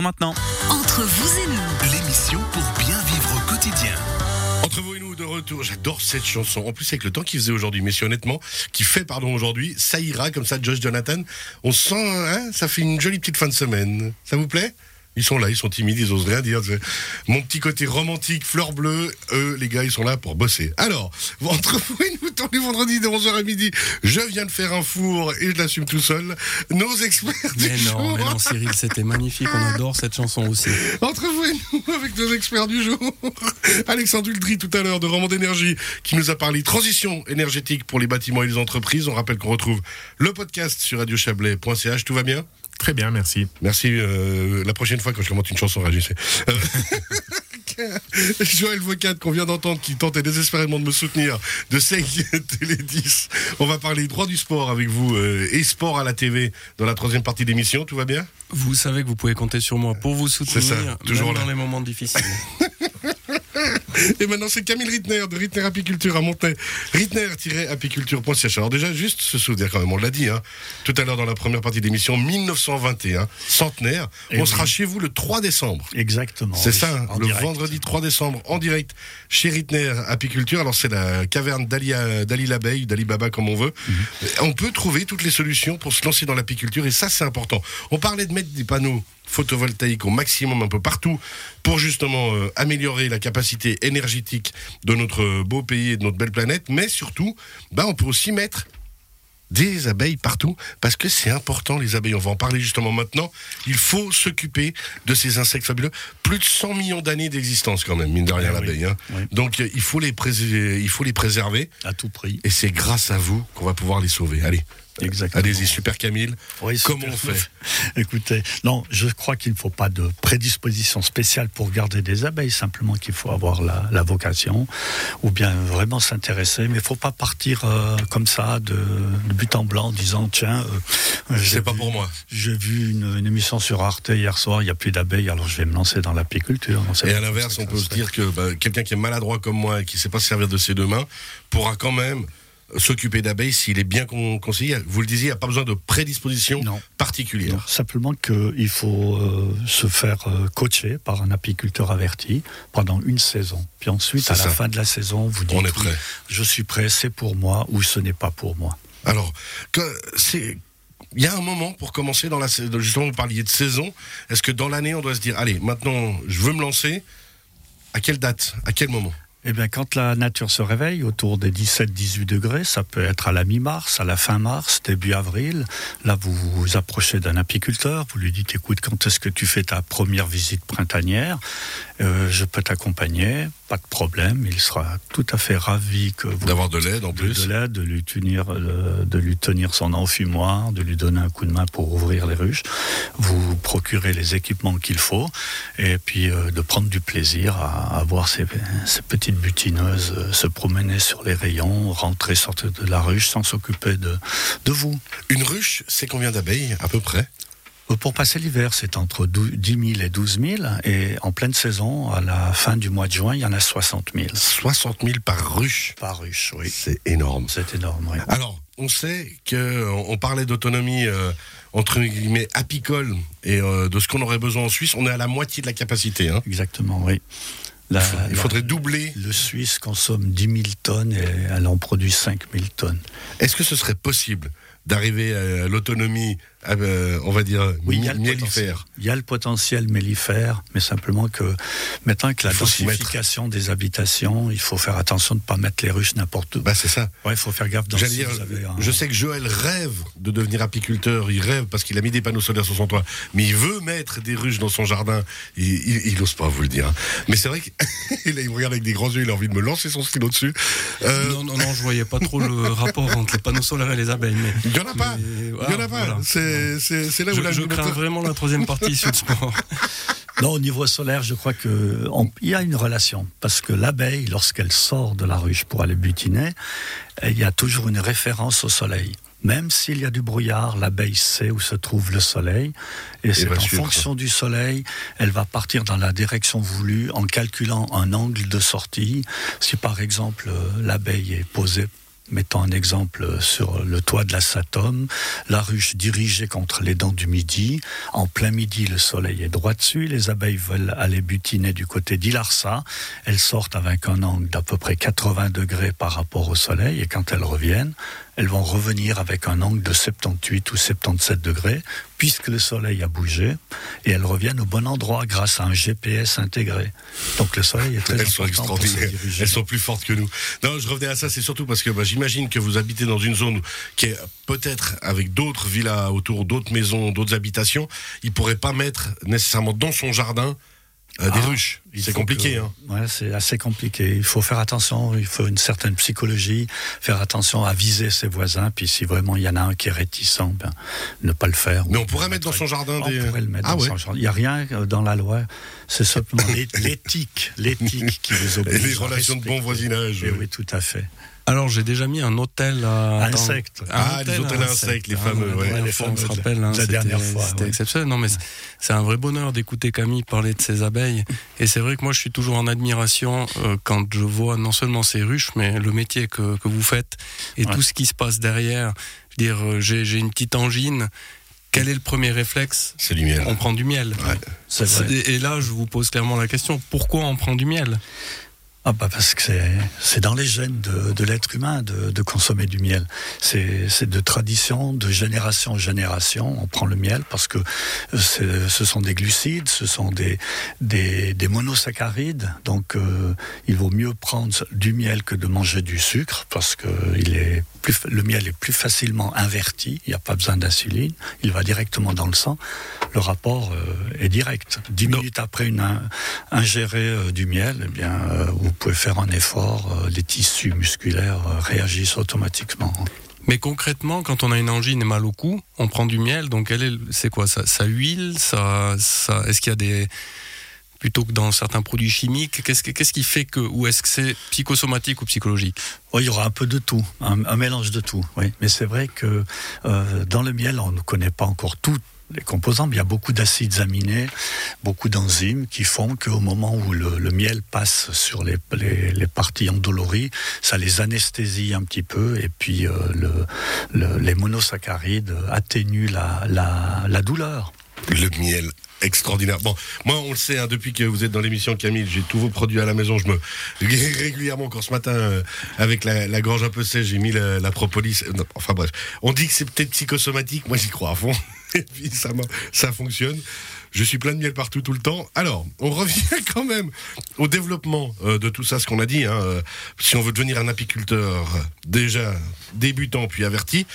Maintenant. Entre vous et nous. L'émission pour bien vivre au quotidien. Entre vous et nous de retour, j'adore cette chanson. En plus avec le temps qu'il faisait aujourd'hui, mais si honnêtement, qui fait pardon aujourd'hui, ça ira comme ça, Josh Jonathan. On sent, hein, ça fait une jolie petite fin de semaine. Ça vous plaît? Ils sont là, ils sont timides, ils osent rien dire. Mon petit côté romantique, fleur bleue, eux, les gars, ils sont là pour bosser. Alors, entre vous et nous, tous les vendredis de 11h à midi, je viens de faire un four et je l'assume tout seul. Nos experts Mais du non, jour. mais non, Cyril, c'était magnifique. On adore cette chanson aussi. Entre vous et nous, avec nos experts du jour, Alexandre Uldry tout à l'heure de Roman d'énergie qui nous a parlé transition énergétique pour les bâtiments et les entreprises. On rappelle qu'on retrouve le podcast sur radiochablais.ch. Tout va bien? Très bien, merci. Merci. euh, la prochaine fois quand je commente une chanson, réagissez. Euh, Joël Vocat qu'on vient d'entendre qui tentait désespérément de me soutenir de 5 Télé 10. On va parler droit du sport avec vous euh, et sport à la TV dans la troisième partie d'émission. Tout va bien? Vous savez que vous pouvez compter sur moi pour vous soutenir, C'est ça, toujours même là. dans les moments difficiles. Et maintenant, c'est Camille Rittner de Rittner Apiculture à Montenay. Rittner-apiculture.ch. Alors déjà, juste se souvenir quand même, on l'a dit, hein, tout à l'heure dans la première partie d'émission, 1921, centenaire. On oui. sera chez vous le 3 décembre. Exactement. C'est oui, ça, le direct. vendredi 3 décembre, en direct, chez Rittner Apiculture. Alors, c'est la caverne d'Ali, d'Ali l'abeille, d'Ali Baba, comme on veut. Mhm. On peut trouver toutes les solutions pour se lancer dans l'apiculture, et ça, c'est important. On parlait de mettre des panneaux photovoltaïques au maximum un peu partout pour justement euh, améliorer la capacité énergétique de notre beau pays et de notre belle planète, mais surtout, bah, on peut aussi mettre des abeilles partout parce que c'est important les abeilles. On va en parler justement maintenant. Il faut s'occuper de ces insectes fabuleux. Plus de 100 millions d'années d'existence quand même, mine de rien Ah oui, l'abeille. hein. oui. Donc euh, il faut les il faut les préserver À tout prix. et c'est grâce à vous qu'on va pouvoir les sauver. Allez. Exactement. Allez-y, super Camille. Oui, Comment on fait Écoutez, non, je crois qu'il ne faut pas de prédisposition spéciale pour garder des abeilles, simplement qu'il faut avoir la, la vocation ou bien vraiment s'intéresser. Mais il ne faut pas partir euh, comme ça de, de but en blanc en disant tiens, euh, j'ai C'est pas vu- pour moi. J'ai vu une, une émission sur Arte hier soir, il n'y a plus d'abeilles, alors je vais me lancer dans l'apiculture. Et à l'inverse, on peut se dire que bah, quelqu'un qui est maladroit comme moi et qui ne sait pas se servir de ses deux mains pourra quand même s'occuper d'abeilles s'il est bien con- conseillé. Vous le disiez, il n'y a pas besoin de prédisposition Non. particulière. Non, simplement qu'il faut euh, se faire euh, coacher par un apiculteur averti pendant une saison. Puis ensuite, à la fin de la saison, vous dites On est oui, prêt. je suis prêt, c'est pour moi ou ce n'est pas pour moi. Alors, c'est. Il y a un moment pour commencer dans la saison. Justement, vous parliez de saison. Est-ce que dans l'année, on doit se dire, allez, maintenant, je veux me lancer. À quelle date? À quel moment? Eh bien, quand la nature se réveille autour des 17-18 degrés, ça peut être à la mi-mars, à la fin mars, début avril. Là, vous vous approchez d'un apiculteur, vous lui dites écoute, quand est-ce que tu fais ta première visite printanière? Euh, Je peux t'accompagner, pas de problème. Il sera tout à fait ravi que vous D'avoir de l'aide en de, plus. de l'aide, de lui tenir, euh, de lui tenir son enfumoir, de lui donner un coup de main pour ouvrir les ruches. Vous procurez les équipements qu'il faut, et puis euh, de prendre du plaisir à, à voir ces, ces petites butineuses euh, se promener sur les rayons, rentrer, sortir de la ruche sans s'occuper de, de vous. Une ruche, c'est combien d'abeilles, à peu près? Pour passer l'hiver, c'est entre dou- 10 000 et 12 000, et en pleine saison, à la fin du mois de juin, il y en a 60 000 60 000 par ruche. par ruche. Oui, C'est énorme. c'est énorme. oui. Alors, on sait que on on parlait d'autonomie euh, entre guillemets apicole et euh, de ce qu'on aurait besoin en Suisse. On est à la moitié de la capacité. hein. Exactement, oui. La- Il la- faudrait doubler. Le Suisse consomme 10 000 tonnes et elle en produit 5 000 tonnes. Est-ce que ce serait possible d'arriver à l'autonomie, euh, on va dire, Oui, il y a le potentiel. mellifère Il y a le potentiel mellifère, mais simplement que maintenant que la densification des habitations, il faut faire attention de ne pas mettre les ruches n'importe où. Bah c'est ça. ouais, il faut faire gaffe dans J'allais si dire, vous avez un- je sais que Joël rêve de devenir apiculteur, il rêve parce qu'il a mis des panneaux solaires sur son toit, mais il veut mettre des ruches dans son jardin, il, il, il ose pas vous le dire. hein. Mais c'est vrai que et là, il me regarde avec des grands yeux, il a envie de me lancer son stylo dessus. Euh, Non, non, non, je voyais pas trop le rapport entre les panneaux solaires et les abeilles. Mais il y en a pas, Mais, il y en a pas. voilà. C'est c'est- là où je, la je crains vraiment la troisième partie sur le sport. Non, au niveau solaire, je crois que on- il y a une relation parce que l'abeille, lorsqu'elle sort de la ruche pour aller butiner, il y a toujours une référence au soleil. Même s'il y a du brouillard, l'abeille sait où se trouve le soleil et c'est en suivre fonction du soleil, elle va partir dans la direction voulue en calculant un angle de sortie. Si par exemple euh, l'abeille est posée Mettons un exemple sur le toit de la Satom, la ruche dirigée contre les dents du midi. En plein midi, le soleil est droit dessus. Les abeilles veulent aller butiner du côté d'Ilarsa. Elles sortent avec un angle d'à peu près 80 degrés par rapport au soleil. Et quand elles reviennent, elles vont revenir avec un angle de 78 ou 77 degrés, puisque le soleil a bougé, et elles reviennent au bon endroit grâce à un GPS intégré. Donc le soleil est très Elles sont important pour se extraordinaires. Elles sont plus fortes que nous. Non, je revenais à ça, c'est surtout parce que bah, j'imagine que vous habitez dans une zone qui est peut-être avec d'autres villas autour, d'autres maisons, d'autres habitations. Il pourrait pas mettre nécessairement dans son jardin des Ah, ruches. C'est compliqué. que- Hein. Ouais, c'est assez compliqué. Il faut faire attention, il faut une certaine psychologie, faire attention à viser ses voisins, puis si vraiment il y en a un qui est réticent, ben, ne pas le faire. Mais on pourrait mettre dans son jardin On des. pourrait le mettre ah dans ouais. son jardin. Il n'y a rien euh, dans la loi, c'est simplement l'é- l'éthique, l'éthique qui vous Et oblige. les à relations de bon voisinage. Eh oui. oui, tout à fait. Alors j'ai déjà mis un hôtel à Insectes. un Ah, les hôtels à insectes, les fameux, la ouais. dernière Les fois, on se fameux rappelle, hein, la dernière c'était- fois, C'était ouais. exceptionnel. Non mais c'est- un vrai bonheur d'écouter Camille parler de ses abeilles. Et c'est vrai que moi je suis toujours en admiration euh, quand je vois non seulement ces ruches, mais le métier que, que vous faites et Ouais. tout ce qui se passe derrière. Je veux dire, euh, j'ai j'ai une petite angine. Quel est le premier réflexe? C'est du miel. On prend du miel. Ouais. Et là, je vous pose clairement la question pourquoi on prend du miel? Ah bah parce que c'est, dans les gènes de, de l'être humain de, de consommer du miel. C'est, de tradition, de génération en génération. On prend le miel parce que c'est- ce sont des glucides, ce sont des, des, des monosaccharides. Donc euh, il vaut mieux prendre du miel que de manger du sucre parce que il est plus, le miel est plus facilement inverti. Il n'y a pas besoin d'insuline. Il va directement dans le sang. Le rapport euh, est direct. Dix minutes après une in- ingérée euh, du miel, eh bien, euh, vous pouvez faire un effort. les tissus musculaires réagissent automatiquement. Mais concrètement, quand on a une angine et mal au cou, on prend du miel. Donc, quel est c'est quoi ça, ça huile ça, ça, Est-ce qu'il y a des. Plutôt que dans certains produits chimiques, qu'est-ce, que- qu'est-ce qui fait que. Ou est-ce que c'est psychosomatique ou psychologique? Il y aura un peu de tout, un, mélange de tout. Oui, mais c'est vrai que euh, dans le miel, on ne connaît pas encore toutes les composants. mais Il y a beaucoup d'acides aminés, beaucoup d'enzymes qui font qu'au moment où le, miel passe sur les, les, parties endolories, ça les anesthésie un petit peu et puis euh, le, le- les monosaccharides atténuent la douleur. Le miel. Extraordinaire. Bon, moi, on le sait, hein, depuis que vous êtes dans l'émission, Camille, j'ai tous vos produits à la maison. Je me régulièrement, encore ce matin, euh, avec la, gorge un peu sèche, j'ai mis la, propolis. Enfin bref, on dit que c'est peut-être psychosomatique. Moi, j'y crois à fond. Et puis ça fonctionne. Je suis plein de miel partout tout le temps. Alors, on revient quand même au développement euh, de tout ça, ce qu'on a dit. hein, euh, si on veut devenir un apiculteur déjà débutant puis averti,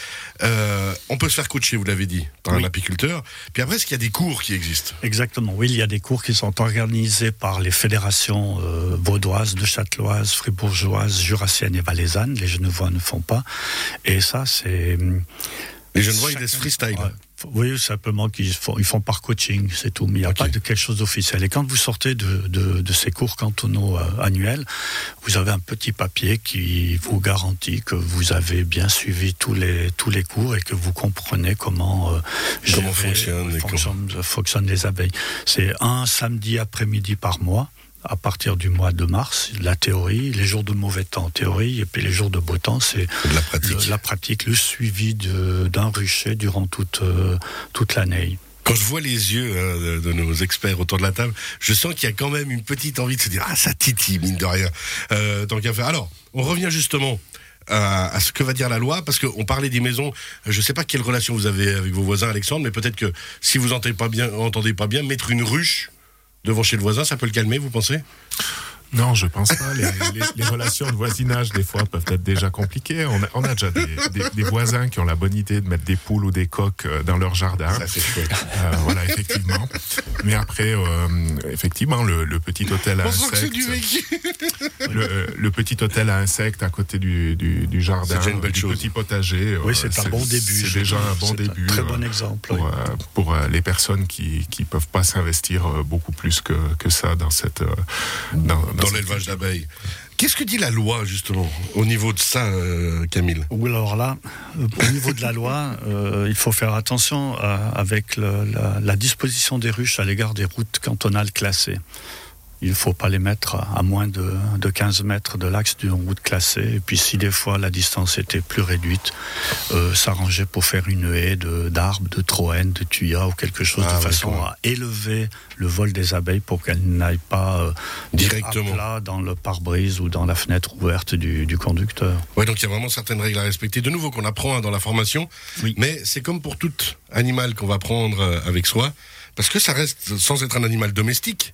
euh, on peut se faire coacher, vous l'avez dit, par un apiculteur. Puis après, est-ce qu'il y a des cours qui existent? Exactement, oui, il y a des cours qui sont organisés par les fédérations euh, vaudoises, de châteloises, fribourgeoises, jurassiennes et valaisannes. Les Genevois ne font pas. Et ça, c'est... Les jeunes voix, ils laissent freestyle. Ouais. Oui, simplement qu'ils font, ils font par coaching, c'est tout. Mais il n'y a pas de quelque chose d'officiel. Et quand vous sortez de, de, de ces cours cantonaux euh, annuels, vous avez un petit papier qui vous garantit que vous avez bien suivi tous les, tous les cours et que vous comprenez comment, euh, Comment gérer- fonctionne fonctionne- fonctionnent les abeilles. C'est un samedi après-midi par mois. À partir du mois de mars, la théorie, les jours de mauvais temps, théorie, et puis les jours de beau temps, c'est la pratique. le- la pratique, le suivi d'un rucher durant toute, euh, toute l'année. Quand je vois les yeux hein, de, de nos experts autour de la table, je sens qu'il y a quand même une petite envie de se dire ah ça titille mine de rien. Euh, tant qu'à faire. Alors, on revient justement. À, ce que va dire la loi, parce qu'on parlait des maisons. Je ne sais pas quelle relation vous avez avec vos voisins, Alexandre, mais peut-être que si vous entendez pas bien, entendez pas bien, mettre une ruche devant chez le voisin, ça peut le calmer, vous pensez? Non, je pense pas. Les, les- les relations de voisinage, des fois, peuvent être déjà compliquées. On a, on a déjà des, des- des voisins qui ont la bonne idée de mettre des poules ou des coques euh, dans leur jardin. Ça c'est chouette. Euh, voilà, effectivement. Mais après, euh, effectivement, le, le petit hôtel à On insectes, du vécu. le, le petit hôtel à insectes à côté du, du, du jardin, C'est une belle du chose. petit potager. Oui, euh, c'est un bon début. C'est déjà un bon C'est début. Très euh, bon exemple. pour, oui. euh, pour euh, les personnes qui qui peuvent pas s'investir beaucoup plus que, que ça dans cette euh, dans, Dans l'élevage d'abeilles. Qu'est-ce que dit la loi, justement, au niveau de ça, euh, Camille? Ou alors là, euh, au niveau de la loi, euh, il faut faire attention avec la disposition des ruches à l'égard des routes cantonales classées. Il ne faut pas les mettre à moins de, de 15 mètres de l'axe d'une route classée. Et puis si des fois la distance était plus réduite, euh, s'arranger pour faire une haie de- d'arbres, de, troènes, de tuyas ou quelque chose Ah, de ouais, façon à élever le vol des abeilles pour qu'elles n'aillent pas euh, Directement. à plat dans le pare-brise ou dans la fenêtre ouverte du, du conducteur. Ouais, donc il y a vraiment certaines règles à respecter. De nouveau, qu'on apprend hein, dans la formation. Oui. Mais c'est comme pour tout animal qu'on va prendre euh, avec soi, parce que ça reste, sans être un animal domestique,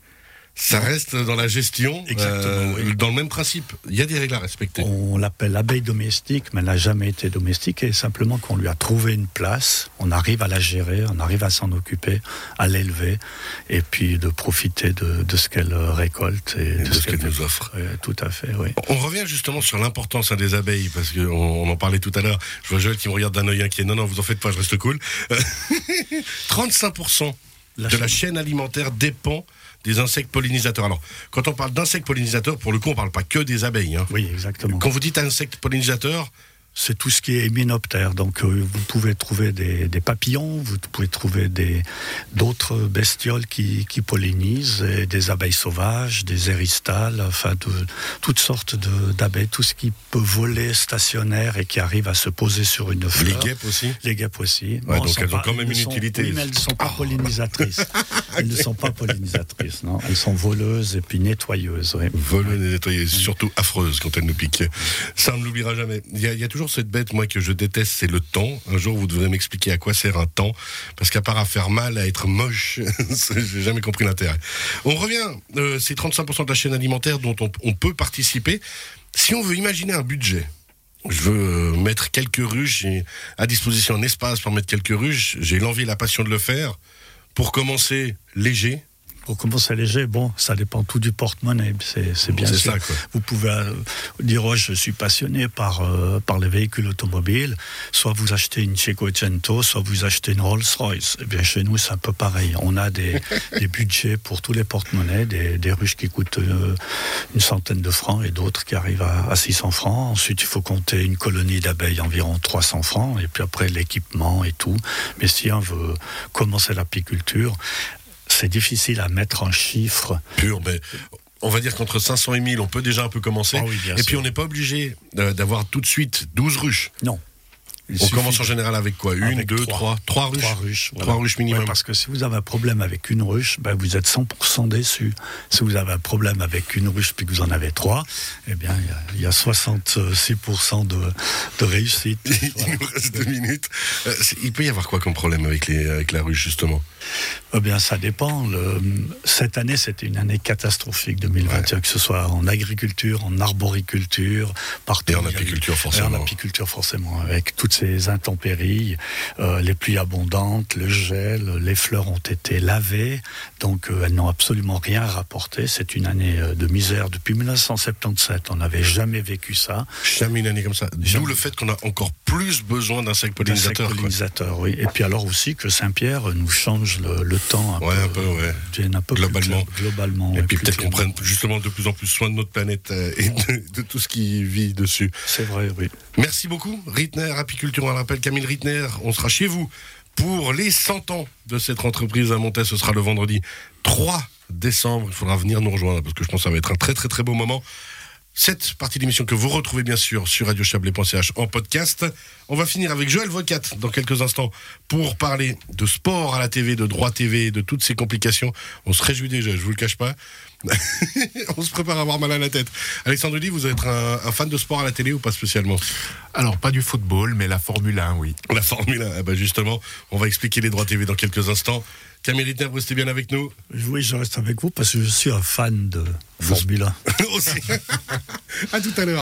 ça reste dans la gestion, euh, oui. dans le même principe. Il y a des règles à respecter. On l'appelle abeille domestique, mais elle n'a jamais été domestique, et simplement qu'on lui a trouvé une place, on arrive à la gérer, on arrive à s'en occuper, à l'élever, et puis de profiter de, de ce qu'elle récolte et, de ce qu'elle nous offre. Tout à fait, oui. On revient justement sur l'importance hein, des abeilles, parce qu'on on en parlait tout à l'heure. Je vois Joël qui me regarde d'un œil inquiet. Non, non, vous en faites pas, je reste cool. 35% La de la chaîne alimentaire dépend des insectes pollinisateurs. Alors, quand on parle d'insectes pollinisateurs, pour le coup, on parle pas que des abeilles. hein. Oui, exactement. Quand vous dites insectes pollinisateurs, C'est tout ce qui est hyménoptère. Donc, euh, vous pouvez trouver des, des papillons, vous pouvez trouver d'autres bestioles qui, qui pollinisent, et des abeilles sauvages, des éristales, enfin, de, toutes sortes d'abeilles, tout ce qui peut voler stationnaire et qui arrive à se poser sur une les fleur. guêpes aussi. Les guêpes aussi. Ouais, donc elles ont quand même elles une sont- utilité. Oui, mais elles ne sont pas pollinisatrices. elles ne sont pas pollinisatrices, non. Elles sont voleuses et puis nettoyeuses. oui. Voleuse et nettoyée, surtout affreuse quand elle nous pique. Ça, on ne l'oubliera jamais. Il y, a, il y a toujours cette bête, moi, que je déteste, c'est le temps. Un jour, vous devrez m'expliquer à quoi sert un temps. Parce qu'à part à faire mal, à être moche, j'ai jamais compris l'intérêt. On revient, euh, c'est 35% de la chaîne alimentaire dont on, peut participer. Si on veut imaginer un budget, je veux euh, mettre quelques ruches, à disposition un espace pour mettre quelques ruches, j'ai l'envie et la passion de le faire. Pour commencer, léger, Pour commencer léger, bon, ça dépend tout du porte-monnaie. C'est bien sûr. ça, quoi. Vous pouvez euh, dire, oh, je suis passionné par, euh, par les véhicules automobiles. Soit vous achetez une Cinquecento, soit vous achetez une Rolls-Royce. Eh bien, chez nous, c'est un peu pareil. On a des, des budgets pour tous les porte-monnaies, des, des ruches qui coûtent euh, une centaine de francs et d'autres qui arrivent à, à 600 francs. Ensuite, il faut compter une colonie d'abeilles environ 300 francs. Et puis après, l'équipement et tout. Mais si on veut commencer l'apiculture, c'est difficile à mettre en chiffres. pur, mais on va dire qu'entre 500 et 1000, on peut déjà un peu commencer. Ah oui, bien et puis on n'est pas obligé euh, d'avoir tout de suite 12 ruches. Non. Il on commence en général avec quoi? Une, avec deux, trois. trois, ruches? Trois ruches. Trois ruches minimum. Ouais, parce que si vous avez un problème avec une ruche, ben vous êtes 100% déçu. Si vous avez un problème avec une ruche puis que vous en avez trois, eh bien, il y y, a 66% de, de réussite. Il Voilà. nous reste deux minutes. Euh, il peut y avoir quoi comme problème avec, les, avec la ruche, justement? Eh bien, ça dépend. Le- cette année, c'était une année catastrophique 2021, que ce soit en agriculture, en arboriculture, partout. Et en apiculture, Et forcément. en apiculture, forcément, avec toutes ces intempéries, euh, les pluies abondantes, le gel, les fleurs ont été lavées, donc euh, elles n'ont absolument rien rapporté. C'est une année euh, de misère depuis 1977. On n'avait jamais vécu ça. Jamais une année comme ça. D'où le fait qu'on a encore plus besoin d'insectes pollinisateurs. pollinisateurs, oui. Et puis alors aussi que Saint-Pierre nous change le, le temps un Ouais, peu, un peu, ouais. devienne un peu plus Globalement. clair, globalement. Et puis plus peut-être qu'on prenne justement de plus en plus soin de notre planète euh, et de, de tout ce qui vit dessus. C'est vrai, oui. Merci beaucoup, Rittner Apiculture. On le rappelle, Camille Rittner, on sera chez vous pour les 100 ans de cette entreprise à Montaix. Ce sera le vendredi 3 décembre. Il faudra venir nous rejoindre parce que je pense que ça va être un très très très beau moment. Cette partie d'émission que vous retrouvez bien sûr sur radiochablais.ch en podcast. On va finir avec Joël Vocat dans quelques instants pour parler de sport à la TV, de droit TV, de toutes ces complications. On se réjouit déjà, je vous le cache pas. On se prépare à avoir mal à la tête. Alexandre Lee, vous êtes un, un fan de sport à la télé ou pas spécialement? Alors, pas du football, mais la Formule 1, oui. La Formule 1, eh ben justement, on va expliquer les droits TV dans quelques instants. Camille vous restez bien avec nous? Oui, je reste avec vous parce que je suis un fan de Formule 1. aussi. à tout à l'heure.